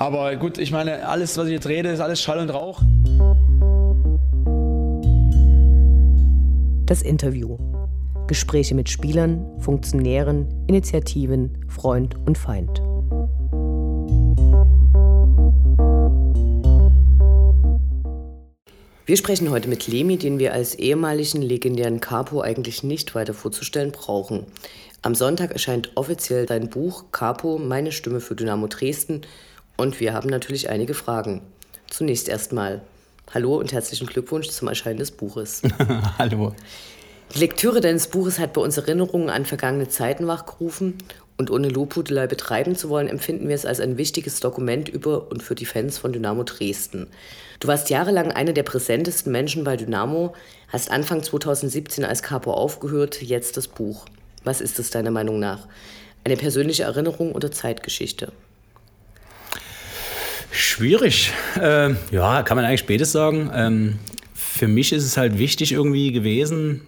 Aber gut, ich meine, alles, was ich jetzt rede, ist alles Schall und Rauch. Das Interview. Gespräche mit Spielern, Funktionären, Initiativen, Freund und Feind. Wir sprechen heute mit Lemi, den wir als ehemaligen legendären Capo eigentlich nicht weiter vorzustellen brauchen. Am Sonntag erscheint offiziell dein Buch Capo, meine Stimme für Dynamo Dresden und wir haben natürlich einige Fragen. Zunächst erstmal Hallo und herzlichen Glückwunsch zum Erscheinen des Buches. Hallo. Die Lektüre deines Buches hat bei uns Erinnerungen an vergangene Zeiten wachgerufen und ohne Lobhudelei betreiben zu wollen, empfinden wir es als ein wichtiges Dokument über und für die Fans von Dynamo Dresden. Du warst jahrelang einer der präsentesten Menschen bei Dynamo, hast Anfang 2017 als Capo aufgehört, jetzt das Buch. Was ist es deiner Meinung nach? Eine persönliche Erinnerung oder Zeitgeschichte? Schwierig. Äh, ja, kann man eigentlich spätes sagen. Ähm, für mich ist es halt wichtig irgendwie gewesen,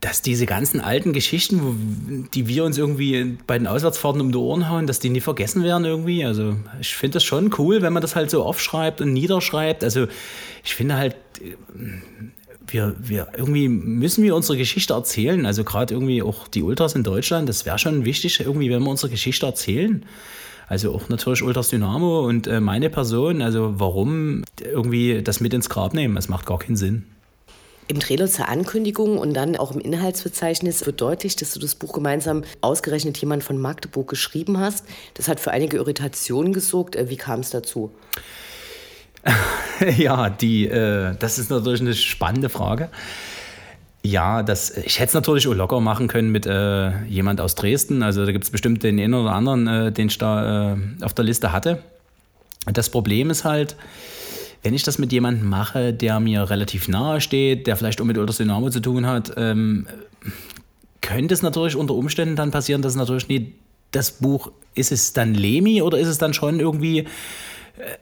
dass diese ganzen alten Geschichten, die wir uns irgendwie bei den Auswärtsfahrten um die Ohren hauen, dass die nie vergessen werden irgendwie. Also ich finde das schon cool, wenn man das halt so aufschreibt und niederschreibt. Also ich finde halt, wir, wir irgendwie müssen wir unsere Geschichte erzählen. Also gerade irgendwie auch die Ultras in Deutschland, das wäre schon wichtig, irgendwie, wenn wir unsere Geschichte erzählen. Also auch natürlich Ultras Dynamo und äh, meine Person. Also warum irgendwie das mit ins Grab nehmen? Das macht gar keinen Sinn. Im Trailer zur Ankündigung und dann auch im Inhaltsverzeichnis wird deutlich, dass du das Buch gemeinsam ausgerechnet jemand von Magdeburg geschrieben hast. Das hat für einige Irritationen gesorgt. Äh, wie kam es dazu? ja, die, äh, das ist natürlich eine spannende Frage. Ja, das, ich hätte es natürlich auch locker machen können mit äh, jemand aus Dresden. Also da gibt es bestimmt den einen oder anderen, äh, den ich da äh, auf der Liste hatte. Das Problem ist halt, wenn ich das mit jemandem mache, der mir relativ nahe steht, der vielleicht auch mit Ultras Dynamo zu tun hat, ähm, könnte es natürlich unter Umständen dann passieren, dass natürlich nie das Buch, ist es dann Lemi oder ist es dann schon irgendwie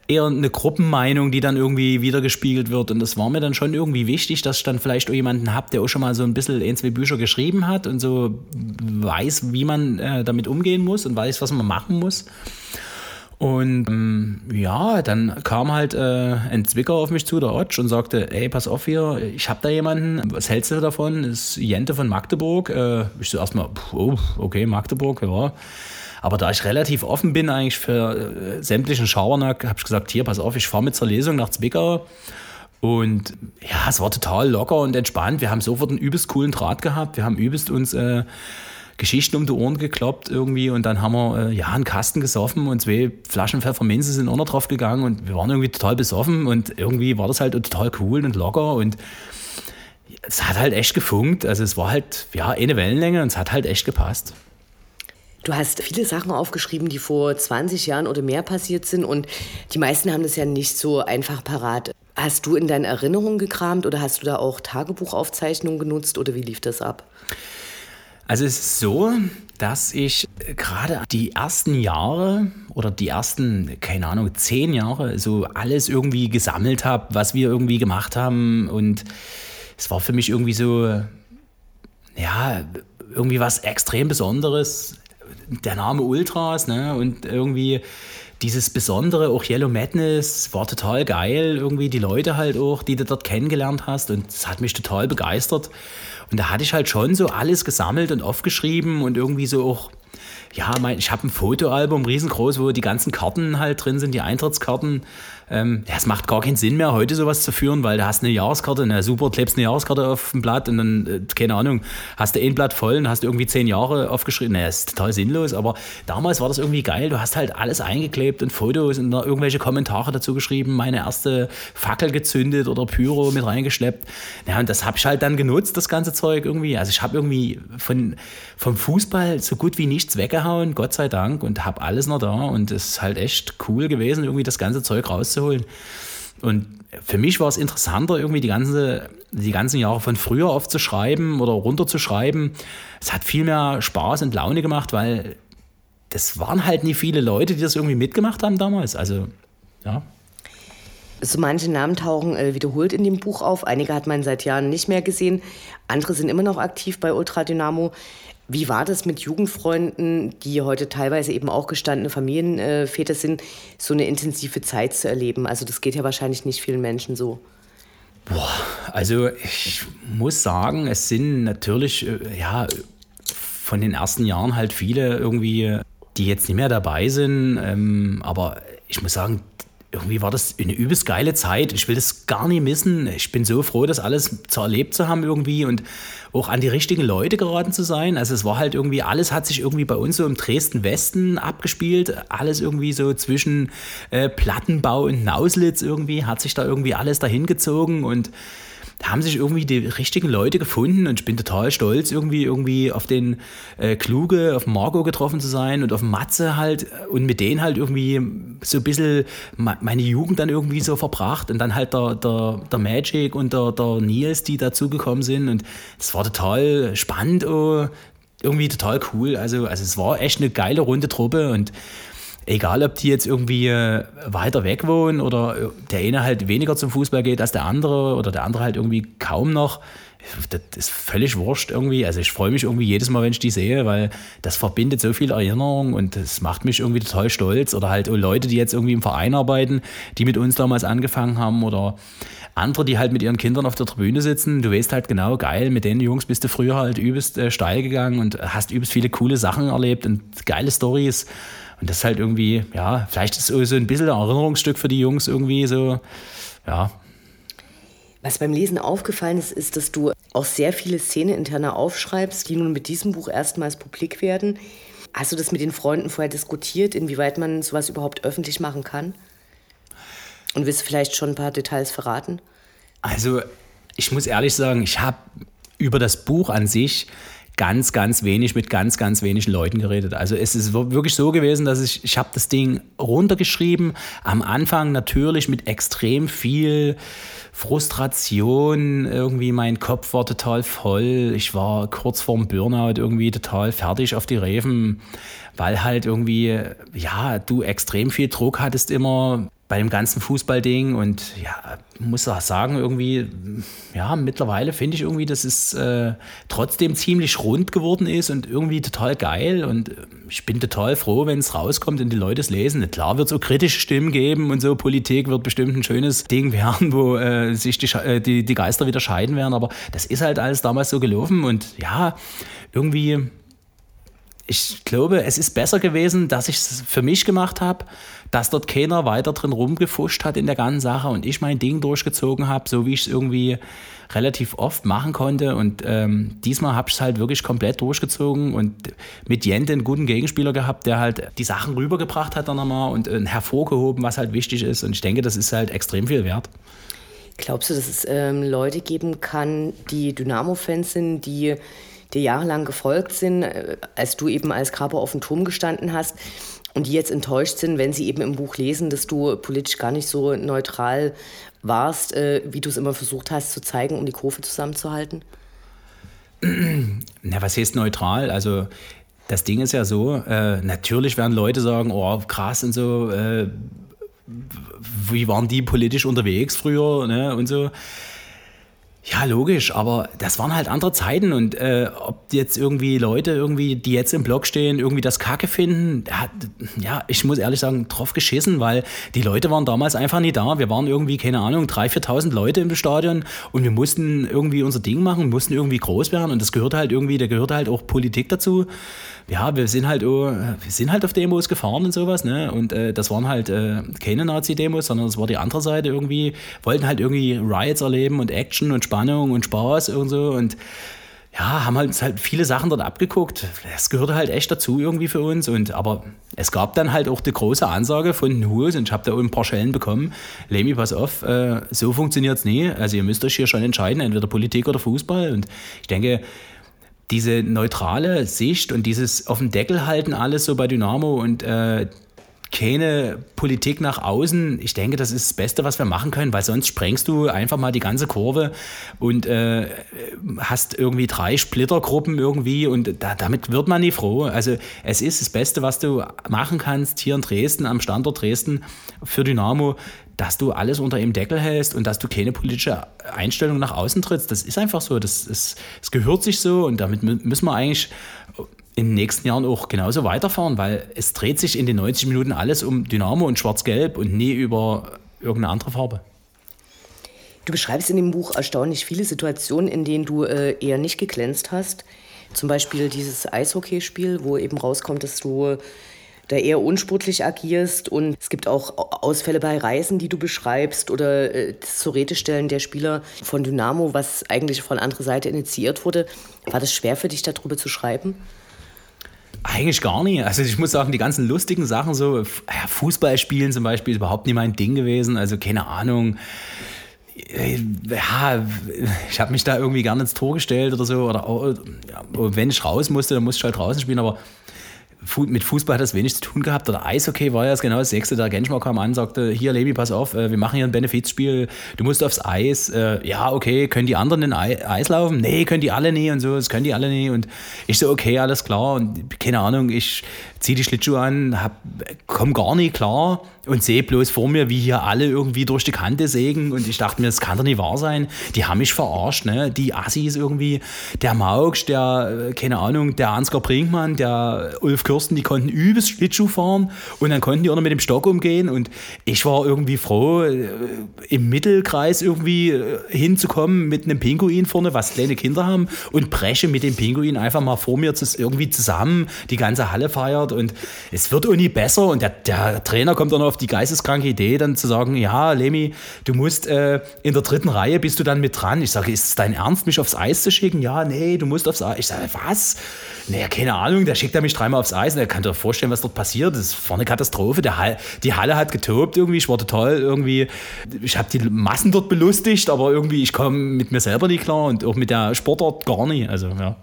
eher eine Gruppenmeinung, die dann irgendwie wiedergespiegelt wird. Und das war mir dann schon irgendwie wichtig, dass ich dann vielleicht auch jemanden habe, der auch schon mal so ein bisschen ein, zwei Bücher geschrieben hat und so weiß, wie man äh, damit umgehen muss und weiß, was man machen muss. Und ähm, ja, dann kam halt äh, ein Zwicker auf mich zu, der Otsch, und sagte, ey, pass auf hier, ich habe da jemanden, was hältst du davon? Das ist Jente von Magdeburg. Äh, ich so erstmal, oh, okay, Magdeburg, ja. Aber da ich relativ offen bin eigentlich für äh, sämtlichen Schabernack, habe ich gesagt, hier, pass auf, ich fahre mit zur Lesung nach Zwickau. Und ja, es war total locker und entspannt. Wir haben sofort einen übelst coolen Draht gehabt. Wir haben übelst uns... Äh, Geschichten um die Ohren gekloppt irgendwie und dann haben wir äh, ja einen Kasten gesoffen und zwei Flaschen Pfefferminze sind auch noch drauf gegangen und wir waren irgendwie total besoffen und irgendwie war das halt total cool und locker und es hat halt echt gefunkt. Also es war halt ja eine Wellenlänge und es hat halt echt gepasst. Du hast viele Sachen aufgeschrieben, die vor 20 Jahren oder mehr passiert sind und die meisten haben das ja nicht so einfach parat. Hast du in deinen Erinnerungen gekramt oder hast du da auch Tagebuchaufzeichnungen genutzt oder wie lief das ab? Also es ist so, dass ich gerade die ersten Jahre oder die ersten, keine Ahnung, zehn Jahre so alles irgendwie gesammelt habe, was wir irgendwie gemacht haben. Und es war für mich irgendwie so, ja, irgendwie was extrem Besonderes. Der Name Ultras, ne? Und irgendwie dieses Besondere, auch Yellow Madness, war total geil. Irgendwie die Leute halt auch, die du dort kennengelernt hast. Und es hat mich total begeistert. Und da hatte ich halt schon so alles gesammelt und aufgeschrieben und irgendwie so auch ja, mein, ich habe ein Fotoalbum riesengroß, wo die ganzen Karten halt drin sind, die Eintrittskarten. Ähm, es macht gar keinen Sinn mehr, heute sowas zu führen, weil du hast eine Jahreskarte, na super, klebst eine Jahreskarte auf dem Blatt und dann, äh, keine Ahnung, hast du ein Blatt voll und hast irgendwie zehn Jahre aufgeschrieben. Naja, ist total sinnlos, aber damals war das irgendwie geil. Du hast halt alles eingeklebt und Fotos und irgendwelche Kommentare dazu geschrieben, meine erste Fackel gezündet oder Pyro mit reingeschleppt. Ja, und das habe ich halt dann genutzt, das ganze Zeug irgendwie. Also ich habe irgendwie von, vom Fußball so gut wie nichts weggehauen, Gott sei Dank, und habe alles noch da und es ist halt echt cool gewesen, irgendwie das ganze Zeug rauszuholen rauszuholen. Und für mich war es interessanter, irgendwie die, ganze, die ganzen Jahre von früher aufzuschreiben oder runterzuschreiben. Es hat viel mehr Spaß und Laune gemacht, weil das waren halt nie viele Leute, die das irgendwie mitgemacht haben damals. Also, ja. So manche Namen tauchen äh, wiederholt in dem Buch auf. Einige hat man seit Jahren nicht mehr gesehen. Andere sind immer noch aktiv bei Ultra Dynamo. Wie war das mit Jugendfreunden, die heute teilweise eben auch gestandene Familienväter sind, so eine intensive Zeit zu erleben? Also das geht ja wahrscheinlich nicht vielen Menschen so. Boah, also ich muss sagen, es sind natürlich, äh, ja, von den ersten Jahren halt viele irgendwie, die jetzt nicht mehr dabei sind. Ähm, aber ich muss sagen, irgendwie war das eine übelst geile Zeit. Ich will das gar nicht missen. Ich bin so froh, das alles zu erlebt zu haben irgendwie und auch an die richtigen Leute geraten zu sein. Also es war halt irgendwie, alles hat sich irgendwie bei uns so im Dresden-Westen abgespielt. Alles irgendwie so zwischen äh, Plattenbau und Nauslitz irgendwie, hat sich da irgendwie alles dahin gezogen und haben sich irgendwie die richtigen Leute gefunden und ich bin total stolz, irgendwie, irgendwie auf den äh, Kluge, auf Margot getroffen zu sein und auf Matze halt und mit denen halt irgendwie so ein bisschen meine Jugend dann irgendwie so verbracht und dann halt der, der, der Magic und der, der Nils, die dazugekommen sind und es war total spannend, oh, irgendwie total cool. Also, also es war echt eine geile runde Truppe und egal ob die jetzt irgendwie äh, weiter weg wohnen oder äh, der eine halt weniger zum Fußball geht als der andere oder der andere halt irgendwie kaum noch. Das ist völlig wurscht irgendwie. Also ich freue mich irgendwie jedes Mal, wenn ich die sehe, weil das verbindet so viel Erinnerung und das macht mich irgendwie total stolz. Oder halt Leute, die jetzt irgendwie im Verein arbeiten, die mit uns damals angefangen haben oder andere, die halt mit ihren Kindern auf der Tribüne sitzen. Du weißt halt genau, geil, mit den Jungs bist du früher halt übelst äh, steil gegangen und hast übelst viele coole Sachen erlebt und geile Stories. Und das ist halt irgendwie, ja, vielleicht ist es so ein bisschen ein Erinnerungsstück für die Jungs irgendwie so, ja. Was beim Lesen aufgefallen ist, ist, dass du auch sehr viele Szenen interner aufschreibst, die nun mit diesem Buch erstmals publik werden. Hast du das mit den Freunden vorher diskutiert, inwieweit man sowas überhaupt öffentlich machen kann? Und willst du vielleicht schon ein paar Details verraten? Also, ich muss ehrlich sagen, ich habe über das Buch an sich ganz, ganz wenig mit ganz, ganz wenigen Leuten geredet. Also es ist wirklich so gewesen, dass ich, ich habe das Ding runtergeschrieben. Am Anfang natürlich mit extrem viel Frustration. Irgendwie mein Kopf war total voll. Ich war kurz vorm Burnout irgendwie total fertig auf die Reven, weil halt irgendwie, ja, du extrem viel Druck hattest immer bei dem ganzen Fußballding und ja, muss auch sagen, irgendwie, ja, mittlerweile finde ich irgendwie, dass es äh, trotzdem ziemlich rund geworden ist und irgendwie total geil und äh, ich bin total froh, wenn es rauskommt und die Leute es lesen. Klar wird es so kritische Stimmen geben und so, Politik wird bestimmt ein schönes Ding werden, wo äh, sich die, äh, die, die Geister wieder scheiden werden, aber das ist halt alles damals so gelaufen und ja, irgendwie ich glaube, es ist besser gewesen, dass ich es für mich gemacht habe, dass dort keiner weiter drin rumgefuscht hat in der ganzen Sache und ich mein Ding durchgezogen habe, so wie ich es irgendwie relativ oft machen konnte. Und ähm, diesmal habe ich es halt wirklich komplett durchgezogen und mit Jente einen guten Gegenspieler gehabt, der halt die Sachen rübergebracht hat dann nochmal und äh, hervorgehoben, was halt wichtig ist. Und ich denke, das ist halt extrem viel wert. Glaubst du, dass es ähm, Leute geben kann, die Dynamo-Fans sind, die dir jahrelang gefolgt sind, äh, als du eben als Kaper auf dem Turm gestanden hast und die jetzt enttäuscht sind, wenn sie eben im Buch lesen, dass du politisch gar nicht so neutral warst, äh, wie du es immer versucht hast zu zeigen, um die Kurve zusammenzuhalten? Na, was heißt neutral? Also das Ding ist ja so, äh, natürlich werden Leute sagen, oh krass und so, äh, wie waren die politisch unterwegs früher ne, und so. Ja, logisch, aber das waren halt andere Zeiten und äh, ob jetzt irgendwie Leute irgendwie, die jetzt im Blog stehen, irgendwie das Kacke finden, ja, ich muss ehrlich sagen, drauf geschissen, weil die Leute waren damals einfach nie da. Wir waren irgendwie, keine Ahnung, 3.000, 4.000 Leute im Stadion und wir mussten irgendwie unser Ding machen, mussten irgendwie groß werden und das gehört halt irgendwie, da gehört halt auch Politik dazu. Ja, wir sind halt, oh, wir sind halt auf Demos gefahren und sowas, ne? Und äh, das waren halt äh, keine Nazi-Demos, sondern das war die andere Seite irgendwie, wollten halt irgendwie Riots erleben und Action und Spannung und Spaß und so und ja, haben halt, halt viele Sachen dort abgeguckt. Das gehörte halt echt dazu irgendwie für uns. Und, aber es gab dann halt auch die große Ansage von Nuhus und ich habe da ein paar Schellen bekommen. Lemi, pass auf, äh, so funktioniert es nie. Also ihr müsst euch hier schon entscheiden, entweder Politik oder Fußball. Und ich denke, diese neutrale Sicht und dieses auf dem Deckel halten alles so bei Dynamo und äh, keine Politik nach außen. Ich denke, das ist das Beste, was wir machen können, weil sonst sprengst du einfach mal die ganze Kurve und äh, hast irgendwie drei Splittergruppen irgendwie und da, damit wird man nie froh. Also es ist das Beste, was du machen kannst hier in Dresden, am Standort Dresden für Dynamo, dass du alles unter dem Deckel hältst und dass du keine politische Einstellung nach außen trittst. Das ist einfach so. Das, ist, das gehört sich so und damit müssen wir eigentlich in den nächsten Jahren auch genauso weiterfahren, weil es dreht sich in den 90 Minuten alles um Dynamo und Schwarz-Gelb und nie über irgendeine andere Farbe. Du beschreibst in dem Buch erstaunlich viele Situationen, in denen du äh, eher nicht geglänzt hast. Zum Beispiel dieses Eishockeyspiel, wo eben rauskommt, dass du da eher unsportlich agierst. Und es gibt auch Ausfälle bei Reisen, die du beschreibst oder äh, das zur Rede der Spieler von Dynamo, was eigentlich von anderer Seite initiiert wurde. War das schwer für dich, darüber zu schreiben? Eigentlich gar nicht. Also ich muss sagen, die ganzen lustigen Sachen, so ja, Fußballspielen zum Beispiel, ist überhaupt nicht mein Ding gewesen. Also keine Ahnung. Äh, ja, ich habe mich da irgendwie gerne ins Tor gestellt oder so. Oder ja, wenn ich raus musste, dann musste ich halt draußen spielen. Aber mit Fußball hat das wenig zu tun gehabt. Oder Eishockey war ja genau das Sechste. Der Genschmar kam an, sagte, hier Levi, pass auf, äh, wir machen hier ein Benefizspiel, du musst aufs Eis. Äh, ja, okay, können die anderen in Eis laufen? Nee, können die alle nie und so, das können die alle nie. Und ich so, okay, alles klar. Und keine Ahnung, ich ziehe die Schlittschuhe an, hab, komm gar nicht klar und sehe bloß vor mir, wie hier alle irgendwie durch die Kante sägen. Und ich dachte mir, das kann doch nicht wahr sein. Die haben mich verarscht, ne? Die Assis irgendwie, der Maugsch, der, äh, keine Ahnung, der Ansgar Brinkmann, der Ulf Kürsten, die konnten übelst Schlittschuh fahren und dann konnten die auch noch mit dem Stock umgehen. Und ich war irgendwie froh, äh, im Mittelkreis irgendwie äh, hinzukommen mit einem Pinguin vorne, was kleine Kinder haben, und breche mit dem Pinguin einfach mal vor mir irgendwie zusammen. Die ganze Halle feiert und es wird irgendwie besser. Und der, der Trainer kommt dann auf die geisteskranke Idee, dann zu sagen: Ja, Lemi, du musst äh, in der dritten Reihe bist du dann mit dran. Ich sage: Ist es dein Ernst, mich aufs Eis zu schicken? Ja, nee, du musst aufs Eis. Ich sage: Was? Naja, keine Ahnung, der schickt er mich dreimal aufs Eis und er kann dir vorstellen, was dort passiert. Das ist vorne Katastrophe. Der Hall, die Halle hat getobt irgendwie, ich war total irgendwie, ich habe die Massen dort belustigt, aber irgendwie, ich komme mit mir selber nicht klar und auch mit der Sportart gar nicht. Also, ja.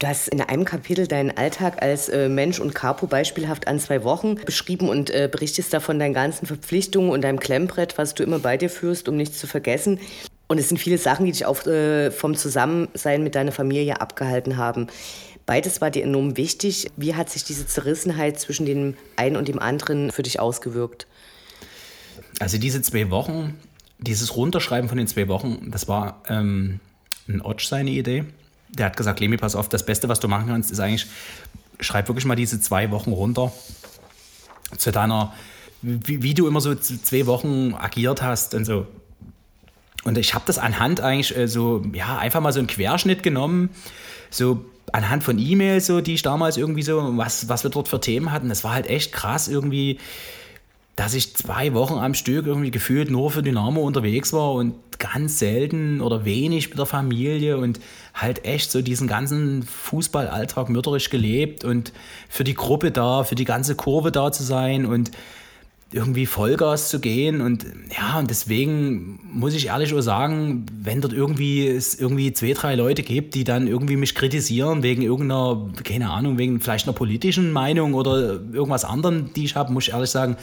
Du hast in einem Kapitel deinen Alltag als äh, Mensch und Capo beispielhaft an zwei Wochen beschrieben und äh, berichtest davon deinen ganzen Verpflichtungen und deinem Klemmbrett, was du immer bei dir führst, um nichts zu vergessen. Und es sind viele Sachen, die dich auch äh, vom Zusammensein mit deiner Familie abgehalten haben. Beides war dir enorm wichtig. Wie hat sich diese Zerrissenheit zwischen dem einen und dem anderen für dich ausgewirkt? Also diese zwei Wochen, dieses Runterschreiben von den zwei Wochen, das war ähm, ein Otsch seine Idee. Der hat gesagt, Lemi, pass auf, das Beste, was du machen kannst, ist eigentlich, schreib wirklich mal diese zwei Wochen runter zu deiner, wie, wie du immer so zwei Wochen agiert hast und so. Und ich habe das anhand eigentlich äh, so, ja, einfach mal so einen Querschnitt genommen, so anhand von E-Mails, so, die ich damals irgendwie so, was, was wir dort für Themen hatten. Das war halt echt krass irgendwie, dass ich zwei Wochen am Stück irgendwie gefühlt nur für Dynamo unterwegs war und ganz selten oder wenig mit der Familie und halt echt so diesen ganzen Fußballalltag mütterisch gelebt und für die Gruppe da, für die ganze Kurve da zu sein und irgendwie Vollgas zu gehen und ja, und deswegen muss ich ehrlich auch sagen, wenn dort irgendwie es irgendwie zwei, drei Leute gibt, die dann irgendwie mich kritisieren wegen irgendeiner, keine Ahnung, wegen vielleicht einer politischen Meinung oder irgendwas anderem, die ich habe, muss ich ehrlich sagen,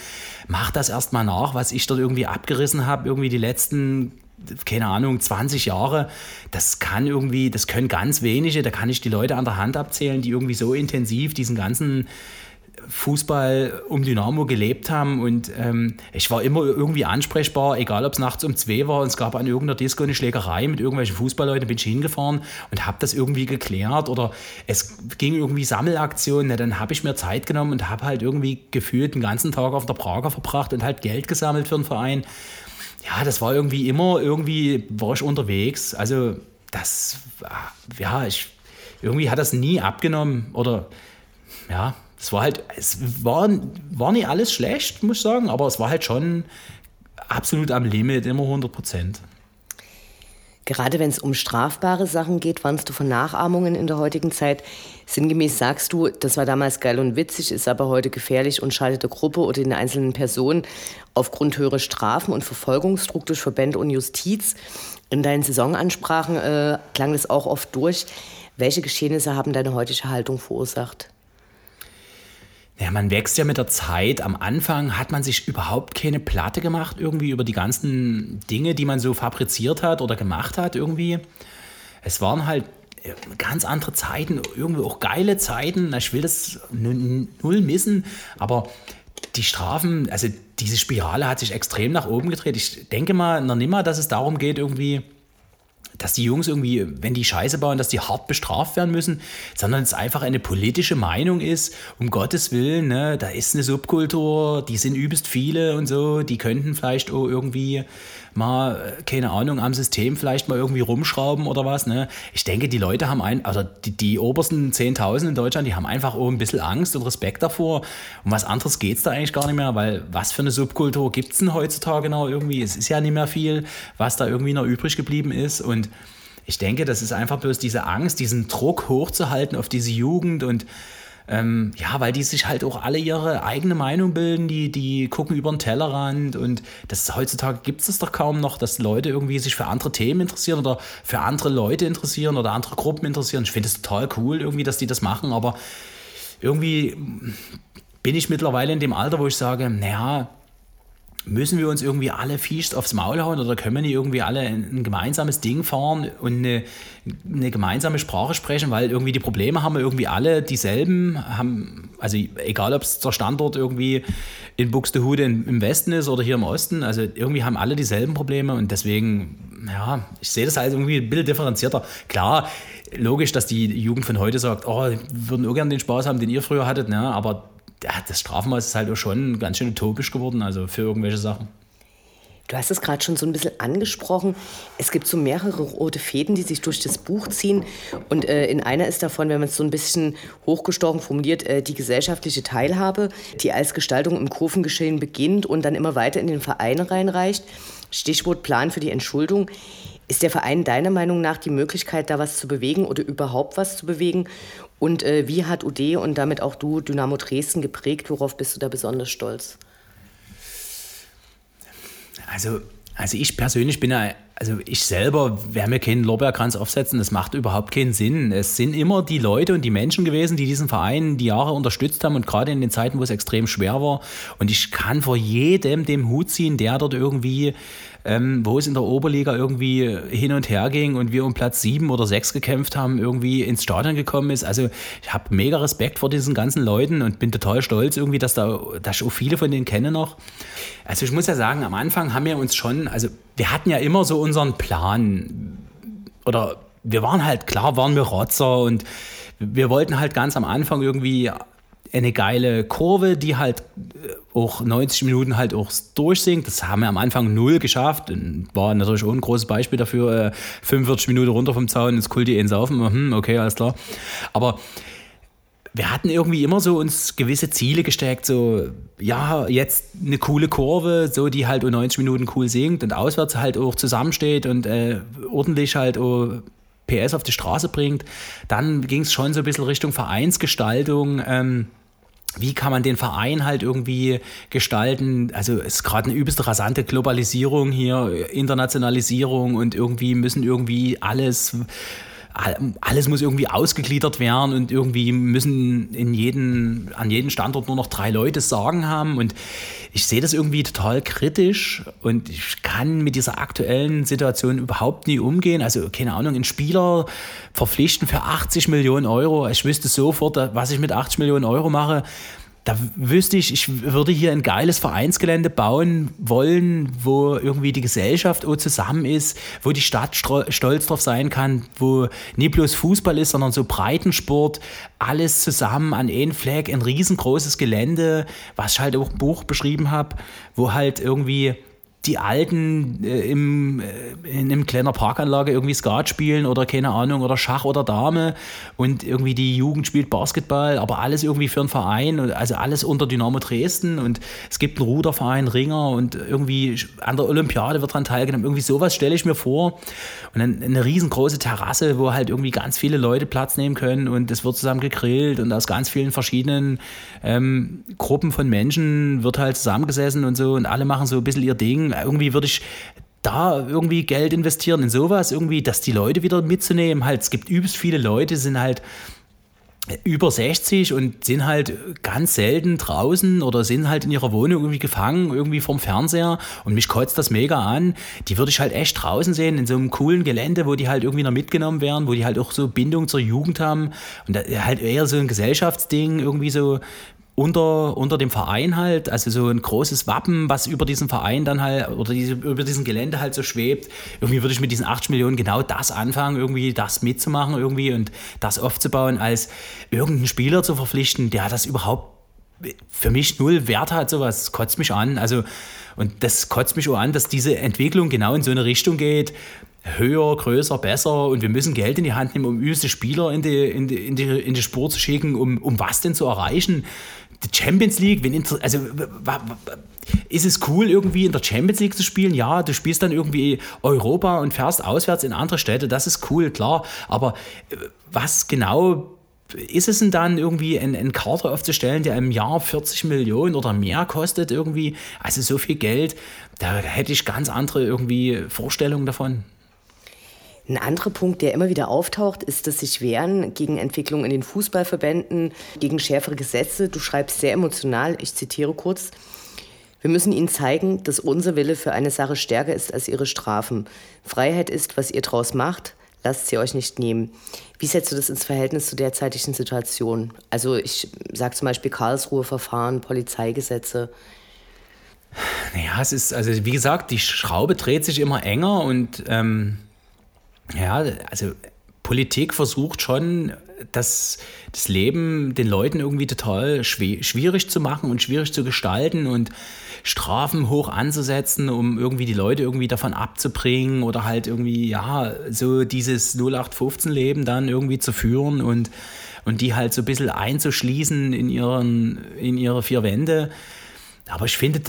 mach das erstmal nach, was ich dort irgendwie abgerissen habe, irgendwie die letzten keine Ahnung, 20 Jahre, das kann irgendwie, das können ganz wenige, da kann ich die Leute an der Hand abzählen, die irgendwie so intensiv diesen ganzen Fußball um Dynamo gelebt haben und ähm, ich war immer irgendwie ansprechbar, egal ob es nachts um zwei war und es gab an irgendeiner Disco eine Schlägerei mit irgendwelchen Fußballleuten, bin ich hingefahren und habe das irgendwie geklärt oder es ging irgendwie Sammelaktionen, dann habe ich mir Zeit genommen und habe halt irgendwie gefühlt den ganzen Tag auf der Prager verbracht und halt Geld gesammelt für den Verein. Ja, das war irgendwie immer, irgendwie war ich unterwegs. Also das, ja, ich, irgendwie hat das nie abgenommen oder ja, es war halt, es war, war nicht alles schlecht, muss ich sagen, aber es war halt schon absolut am Limit, immer 100 Prozent. Gerade wenn es um strafbare Sachen geht, warnst du von Nachahmungen in der heutigen Zeit. Sinngemäß sagst du, das war damals geil und witzig, ist aber heute gefährlich und schadet der Gruppe oder den einzelnen Personen aufgrund höherer Strafen und Verfolgungsdruck durch Verbände und Justiz. In deinen Saisonansprachen äh, klang das auch oft durch. Welche Geschehnisse haben deine heutige Haltung verursacht? Ja, man wächst ja mit der Zeit. Am Anfang hat man sich überhaupt keine Platte gemacht, irgendwie über die ganzen Dinge, die man so fabriziert hat oder gemacht hat, irgendwie. Es waren halt äh, ganz andere Zeiten, irgendwie auch geile Zeiten. Ich will das null missen, aber die Strafen, also diese Spirale hat sich extrem nach oben gedreht. Ich denke mal noch nimmer, dass es darum geht, irgendwie dass die Jungs irgendwie, wenn die Scheiße bauen, dass die hart bestraft werden müssen, sondern es einfach eine politische Meinung ist, um Gottes Willen, ne, da ist eine Subkultur, die sind übelst viele und so, die könnten vielleicht irgendwie mal, keine Ahnung, am System vielleicht mal irgendwie rumschrauben oder was. Ne? Ich denke, die Leute haben ein, also die, die obersten 10.000 in Deutschland, die haben einfach auch ein bisschen Angst und Respekt davor. Um was anderes geht es da eigentlich gar nicht mehr, weil was für eine Subkultur gibt es denn heutzutage noch irgendwie? Es ist ja nicht mehr viel, was da irgendwie noch übrig geblieben ist und ich denke, das ist einfach bloß diese Angst, diesen Druck hochzuhalten auf diese Jugend und ähm, ja, weil die sich halt auch alle ihre eigene Meinung bilden, die, die gucken über den Tellerrand und das heutzutage gibt es doch kaum noch, dass Leute irgendwie sich für andere Themen interessieren oder für andere Leute interessieren oder andere Gruppen interessieren. Ich finde es total cool irgendwie, dass die das machen, aber irgendwie bin ich mittlerweile in dem Alter, wo ich sage, naja, müssen wir uns irgendwie alle fies aufs Maul hauen oder können wir nicht irgendwie alle ein, gemeinsames Ding fahren und eine, eine, gemeinsame Sprache sprechen, weil irgendwie die Probleme haben wir irgendwie alle dieselben, haben, also egal ob es der Standort irgendwie in Buxtehude im Westen ist oder hier im Osten, also irgendwie haben alle dieselben Probleme und deswegen, ja, ich sehe das halt irgendwie ein bisschen differenzierter. Klar, logisch, dass die Jugend von heute sagt, oh, wir würden auch gerne den Spaß haben, den ihr früher hattet, ne? aber das Strafmaß ist halt auch schon ganz schön utopisch geworden, also für irgendwelche Sachen. Du hast es gerade schon so ein bisschen angesprochen. Es gibt so mehrere rote Fäden, die sich durch das Buch ziehen. Und äh, in einer ist davon, wenn man es so ein bisschen hochgestochen formuliert, äh, die gesellschaftliche Teilhabe, die als Gestaltung im Kurvengeschehen beginnt und dann immer weiter in den Verein reinreicht. Stichwort Plan für die Entschuldung. Ist der Verein deiner Meinung nach die Möglichkeit, da was zu bewegen oder überhaupt was zu bewegen? Und äh, wie hat UD und damit auch du Dynamo Dresden geprägt? Worauf bist du da besonders stolz? Also, also ich persönlich bin ja, also ich selber werde mir keinen Lorbeerkranz aufsetzen, das macht überhaupt keinen Sinn. Es sind immer die Leute und die Menschen gewesen, die diesen Verein die Jahre unterstützt haben und gerade in den Zeiten, wo es extrem schwer war. Und ich kann vor jedem dem Hut ziehen, der dort irgendwie ähm, wo es in der Oberliga irgendwie hin und her ging und wir um Platz sieben oder sechs gekämpft haben, irgendwie ins Stadion gekommen ist. Also ich habe mega Respekt vor diesen ganzen Leuten und bin total stolz irgendwie, dass da dass ich auch viele von denen kenne noch. Also ich muss ja sagen, am Anfang haben wir uns schon, also wir hatten ja immer so unseren Plan oder wir waren halt, klar waren wir Rotzer und wir wollten halt ganz am Anfang irgendwie eine geile Kurve, die halt äh, auch 90 Minuten halt auch durchsinkt. Das haben wir am Anfang null geschafft. War natürlich auch ein großes Beispiel dafür. 45 äh, Minuten runter vom Zaun ins Kulti in Saufen. Hm, okay, alles klar. Aber wir hatten irgendwie immer so uns gewisse Ziele gesteckt, so, ja, jetzt eine coole Kurve, so die halt um 90 Minuten cool singt und auswärts halt auch zusammensteht und äh, ordentlich halt auch PS auf die Straße bringt. Dann ging es schon so ein bisschen Richtung Vereinsgestaltung. Ähm, wie kann man den Verein halt irgendwie gestalten? Also es ist gerade eine übelst rasante Globalisierung hier, Internationalisierung und irgendwie müssen irgendwie alles alles muss irgendwie ausgegliedert werden und irgendwie müssen in jeden, an jedem Standort nur noch drei Leute Sagen haben. Und ich sehe das irgendwie total kritisch und ich kann mit dieser aktuellen Situation überhaupt nie umgehen. Also, keine Ahnung, einen Spieler verpflichten für 80 Millionen Euro. Ich wüsste sofort, was ich mit 80 Millionen Euro mache da wüsste ich, ich würde hier ein geiles Vereinsgelände bauen wollen, wo irgendwie die Gesellschaft zusammen ist, wo die Stadt stolz drauf sein kann, wo nicht bloß Fußball ist, sondern so Breitensport, alles zusammen an einem Fleck, ein riesengroßes Gelände, was ich halt auch im Buch beschrieben habe, wo halt irgendwie die Alten äh, im, äh, in einem kleiner Parkanlage irgendwie Skat spielen oder keine Ahnung oder Schach oder Dame und irgendwie die Jugend spielt Basketball, aber alles irgendwie für einen Verein, also alles unter Dynamo Dresden und es gibt einen Ruderverein, Ringer und irgendwie an der Olympiade wird dran teilgenommen. Irgendwie sowas stelle ich mir vor und dann eine riesengroße Terrasse, wo halt irgendwie ganz viele Leute Platz nehmen können und es wird zusammen gegrillt und aus ganz vielen verschiedenen ähm, Gruppen von Menschen wird halt zusammengesessen und so und alle machen so ein bisschen ihr Ding irgendwie würde ich da irgendwie Geld investieren in sowas, irgendwie, dass die Leute wieder mitzunehmen. Halt, es gibt übelst viele Leute, sind halt über 60 und sind halt ganz selten draußen oder sind halt in ihrer Wohnung irgendwie gefangen, irgendwie vom Fernseher und mich kotzt das mega an. Die würde ich halt echt draußen sehen, in so einem coolen Gelände, wo die halt irgendwie noch mitgenommen werden, wo die halt auch so Bindung zur Jugend haben und halt eher so ein Gesellschaftsding, irgendwie so unter, unter dem Verein halt, also so ein großes Wappen, was über diesen Verein dann halt oder diese, über diesem Gelände halt so schwebt. Irgendwie würde ich mit diesen 80 Millionen genau das anfangen, irgendwie das mitzumachen irgendwie und das aufzubauen, als irgendeinen Spieler zu verpflichten, der das überhaupt für mich null Wert hat, sowas kotzt mich an. Also, und das kotzt mich auch an, dass diese Entwicklung genau in so eine Richtung geht, höher, größer, besser und wir müssen Geld in die Hand nehmen, um übelste Spieler in die, in die, in die, in die Spur zu schicken, um, um was denn zu erreichen? Die Champions League, wenn also ist es cool, irgendwie in der Champions League zu spielen? Ja, du spielst dann irgendwie Europa und fährst auswärts in andere Städte, das ist cool, klar. Aber äh, was genau ist es denn dann irgendwie ein, ein Kader aufzustellen, der im Jahr 40 Millionen oder mehr kostet irgendwie? Also so viel Geld, da hätte ich ganz andere irgendwie Vorstellungen davon. Ein anderer Punkt, der immer wieder auftaucht, ist, dass sich wehren gegen Entwicklungen in den Fußballverbänden, gegen schärfere Gesetze. Du schreibst sehr emotional, ich zitiere kurz. Wir müssen ihnen zeigen, dass unser Wille für eine Sache stärker ist als ihre Strafen. Freiheit ist, was ihr draus macht, lasst sie euch nicht nehmen. Wie setzt du das ins Verhältnis zu derzeitigen Situation? Also ich sage zum Beispiel Karlsruhe-Verfahren, Polizeigesetze. Naja, es ist, also wie gesagt, die Schraube dreht sich immer enger und ähm, ja, also Politik versucht schon, das, das Leben den Leuten irgendwie total schwierig zu machen und schwierig zu gestalten und Strafen hoch anzusetzen, um irgendwie die Leute irgendwie davon abzubringen oder halt irgendwie, ja, so dieses 0815-Leben dann irgendwie zu führen und, und die halt so ein bisschen einzuschließen in, ihren, in ihre vier Wände. Aber ich finde,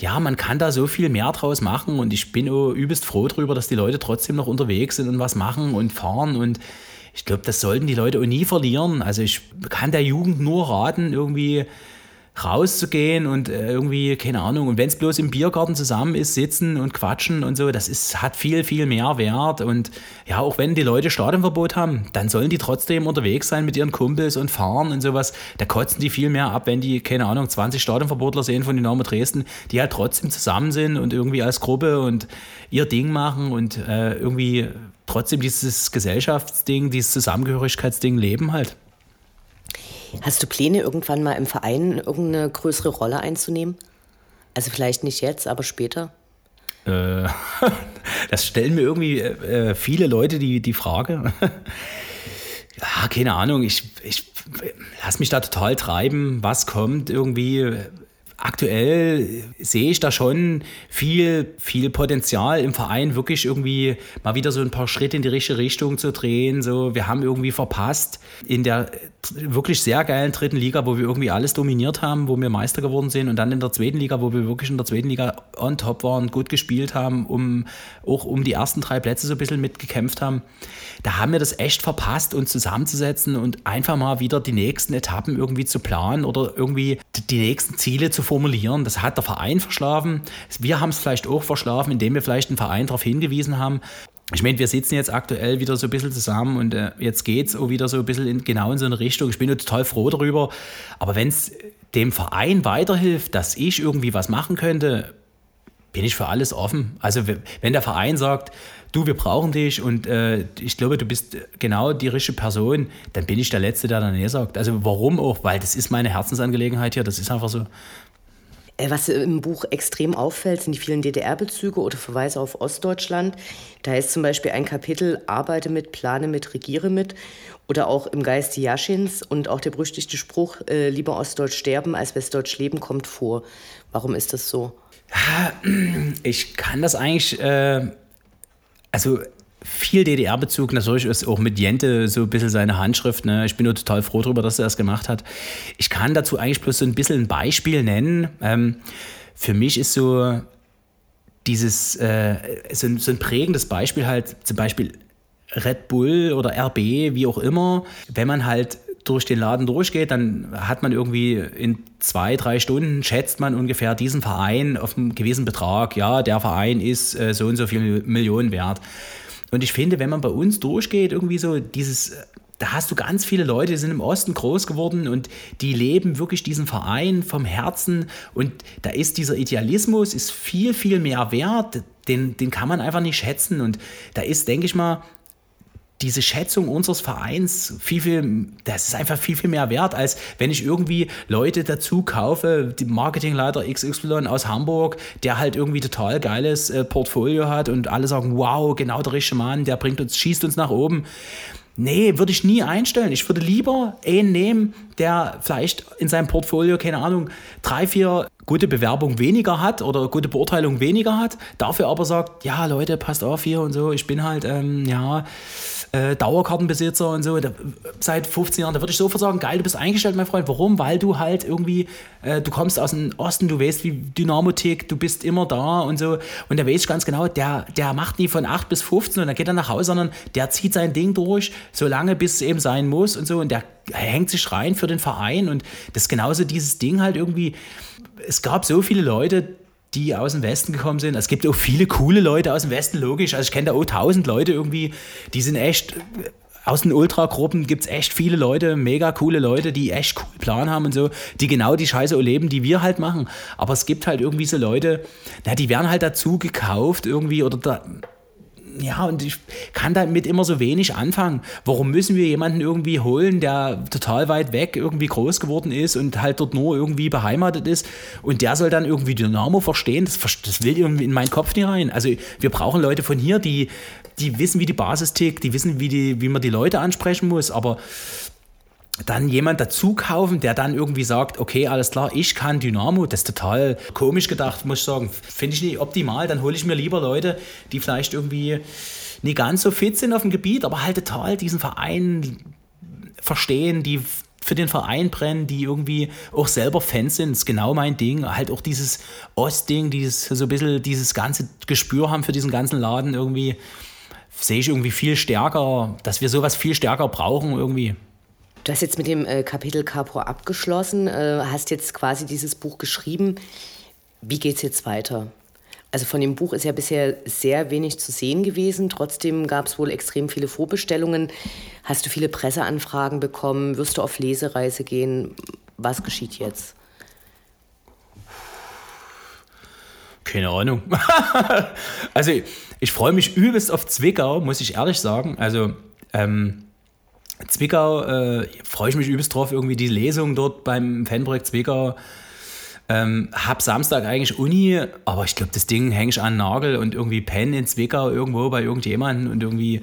ja, man kann da so viel mehr draus machen und ich bin auch übelst froh darüber, dass die Leute trotzdem noch unterwegs sind und was machen und fahren und ich glaube, das sollten die Leute auch nie verlieren. Also ich kann der Jugend nur raten, irgendwie rauszugehen und äh, irgendwie, keine Ahnung, und wenn es bloß im Biergarten zusammen ist, sitzen und quatschen und so, das ist, hat viel, viel mehr Wert. Und ja, auch wenn die Leute Stadionverbot haben, dann sollen die trotzdem unterwegs sein mit ihren Kumpels und fahren und sowas. Da kotzen die viel mehr ab, wenn die, keine Ahnung, 20 Stadionverbotler sehen von Dynamo Dresden, die halt trotzdem zusammen sind und irgendwie als Gruppe und ihr Ding machen und äh, irgendwie trotzdem dieses Gesellschaftsding, dieses Zusammengehörigkeitsding leben halt. Hast du Pläne, irgendwann mal im Verein irgendeine größere Rolle einzunehmen? Also vielleicht nicht jetzt, aber später? Äh, das stellen mir irgendwie äh, viele Leute die, die Frage. ja, keine Ahnung, ich, ich lasse mich da total treiben, was kommt irgendwie aktuell sehe ich da schon viel, viel Potenzial im Verein, wirklich irgendwie mal wieder so ein paar Schritte in die richtige Richtung zu drehen. So, wir haben irgendwie verpasst in der wirklich sehr geilen dritten Liga, wo wir irgendwie alles dominiert haben, wo wir Meister geworden sind und dann in der zweiten Liga, wo wir wirklich in der zweiten Liga on top waren, gut gespielt haben, um auch um die ersten drei Plätze so ein bisschen mitgekämpft haben. Da haben wir das echt verpasst, uns zusammenzusetzen und einfach mal wieder die nächsten Etappen irgendwie zu planen oder irgendwie die nächsten Ziele zu formulieren. Das hat der Verein verschlafen. Wir haben es vielleicht auch verschlafen, indem wir vielleicht den Verein darauf hingewiesen haben. Ich meine, wir sitzen jetzt aktuell wieder so ein bisschen zusammen und äh, jetzt geht es auch wieder so ein bisschen in, genau in so eine Richtung. Ich bin total froh darüber. Aber wenn es dem Verein weiterhilft, dass ich irgendwie was machen könnte, bin ich für alles offen. Also wenn der Verein sagt, du, wir brauchen dich und äh, ich glaube, du bist genau die richtige Person, dann bin ich der Letzte, der dann nee sagt. Also warum auch? Weil das ist meine Herzensangelegenheit hier, das ist einfach so. Äh, was im Buch extrem auffällt, sind die vielen DDR-Bezüge oder Verweise auf Ostdeutschland. Da ist zum Beispiel ein Kapitel Arbeite mit, plane mit, regiere mit. Oder auch im Geiste Jaschins und auch der berüchtigte Spruch, äh, lieber Ostdeutsch sterben als Westdeutsch leben, kommt vor. Warum ist das so? Ich kann das eigentlich, äh, also viel DDR-Bezug, natürlich ist auch mit Jente so ein bisschen seine Handschrift. Ne? Ich bin nur total froh darüber, dass er das gemacht hat. Ich kann dazu eigentlich bloß so ein bisschen ein Beispiel nennen. Ähm, für mich ist so dieses, äh, so, ein, so ein prägendes Beispiel halt zum Beispiel Red Bull oder RB, wie auch immer. Wenn man halt durch den Laden durchgeht, dann hat man irgendwie in zwei, drei Stunden schätzt man ungefähr diesen Verein auf einen gewissen Betrag. Ja, der Verein ist äh, so und so viel Millionen wert. Und ich finde, wenn man bei uns durchgeht, irgendwie so dieses, da hast du ganz viele Leute, die sind im Osten groß geworden und die leben wirklich diesen Verein vom Herzen. Und da ist dieser Idealismus ist viel, viel mehr wert. Den, den kann man einfach nicht schätzen. Und da ist, denke ich mal, diese Schätzung unseres Vereins viel, viel, das ist einfach viel, viel mehr wert, als wenn ich irgendwie Leute dazu kaufe, die Marketingleiter XY aus Hamburg, der halt irgendwie total geiles äh, Portfolio hat und alle sagen, wow, genau der richtige Mann, der bringt uns, schießt uns nach oben. Nee, würde ich nie einstellen. Ich würde lieber einen nehmen, der vielleicht in seinem Portfolio, keine Ahnung, drei, vier gute Bewerbungen weniger hat oder gute Beurteilung weniger hat, dafür aber sagt, ja Leute, passt auf hier und so, ich bin halt, ähm, ja, äh, Dauerkartenbesitzer und so, da, seit 15 Jahren, da würde ich sofort sagen, geil, du bist eingestellt, mein Freund. Warum? Weil du halt irgendwie, äh, du kommst aus dem Osten, du weißt, wie Dynamo tickt, du bist immer da und so. Und da weiß ich ganz genau, der, der macht nie von 8 bis 15 und dann geht er nach Hause, sondern der zieht sein Ding durch, so lange, bis es eben sein muss und so. Und der hängt sich rein für den Verein und das ist genauso dieses Ding halt irgendwie. Es gab so viele Leute, die aus dem Westen gekommen sind. Es gibt auch viele coole Leute aus dem Westen, logisch. Also ich kenne da auch tausend Leute irgendwie, die sind echt, aus den Ultragruppen gibt es echt viele Leute, mega coole Leute, die echt cool Plan haben und so, die genau die Scheiße erleben, die wir halt machen. Aber es gibt halt irgendwie so Leute, na, die werden halt dazu gekauft irgendwie oder da, ja, und ich kann damit immer so wenig anfangen. Warum müssen wir jemanden irgendwie holen, der total weit weg irgendwie groß geworden ist und halt dort nur irgendwie beheimatet ist und der soll dann irgendwie Dynamo verstehen? Das, das will irgendwie in meinen Kopf nicht rein. Also wir brauchen Leute von hier, die, die wissen, wie die Basis tickt, die wissen, wie, die, wie man die Leute ansprechen muss, aber dann jemand dazu kaufen, der dann irgendwie sagt, okay, alles klar, ich kann Dynamo, das ist total komisch gedacht, muss ich sagen. Finde ich nicht optimal, dann hole ich mir lieber Leute, die vielleicht irgendwie nicht ganz so fit sind auf dem Gebiet, aber halt total diesen Verein verstehen, die für den Verein brennen, die irgendwie auch selber Fans sind. Das ist genau mein Ding. Halt auch dieses Ostding, dieses so ein bisschen dieses ganze Gespür haben für diesen ganzen Laden irgendwie. Sehe ich irgendwie viel stärker, dass wir sowas viel stärker brauchen irgendwie. Du hast jetzt mit dem äh, Kapitel Capro abgeschlossen, äh, hast jetzt quasi dieses Buch geschrieben. Wie geht es jetzt weiter? Also von dem Buch ist ja bisher sehr wenig zu sehen gewesen. Trotzdem gab es wohl extrem viele Vorbestellungen. Hast du viele Presseanfragen bekommen? Wirst du auf Lesereise gehen? Was geschieht jetzt? Keine Ahnung. also ich freue mich übelst auf Zwickau, muss ich ehrlich sagen. Also ähm, Zwickau, äh, freue ich mich übelst drauf, irgendwie die Lesung dort beim Fanprojekt Zwickau. Ähm, hab Samstag eigentlich Uni, aber ich glaube, das Ding hänge ich an den Nagel und irgendwie pennen in Zwickau irgendwo bei irgendjemandem und irgendwie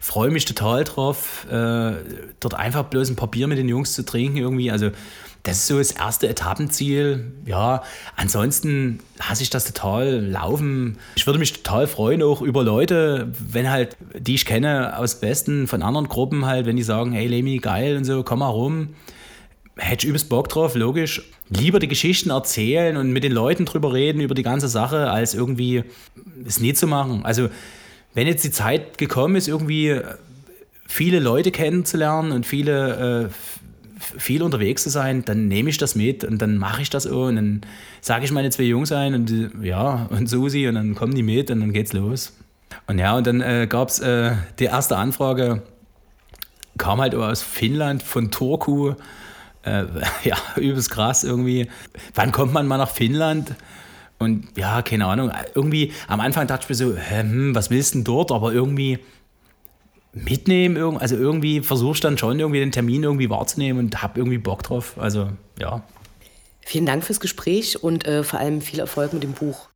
freue mich total drauf, äh, dort einfach bloß ein Papier mit den Jungs zu trinken irgendwie. Also das ist so das erste Etappenziel. Ja, ansonsten hasse ich das total, Laufen. Ich würde mich total freuen, auch über Leute, wenn halt, die ich kenne aus Besten von anderen Gruppen halt, wenn die sagen, hey Lemi, geil und so, komm mal rum. Hätte ich übelst Bock drauf, logisch. Lieber die Geschichten erzählen und mit den Leuten drüber reden, über die ganze Sache, als irgendwie es nie zu machen. Also, wenn jetzt die Zeit gekommen ist, irgendwie viele Leute kennenzulernen und viele, äh, viel unterwegs zu sein, dann nehme ich das mit und dann mache ich das auch und dann sage ich meine zwei Jungs ein und ja, und Susi und dann kommen die mit und dann geht's los. Und ja, und dann äh, gab es äh, die erste Anfrage, kam halt aus Finnland von Turku. Äh, ja, übelst krass irgendwie. Wann kommt man mal nach Finnland? Und ja, keine Ahnung. Irgendwie am Anfang dachte ich mir so, hm, was willst du denn dort? Aber irgendwie mitnehmen, also irgendwie versuche ich dann schon irgendwie den Termin irgendwie wahrzunehmen und habe irgendwie Bock drauf. Also ja. Vielen Dank fürs Gespräch und äh, vor allem viel Erfolg mit dem Buch.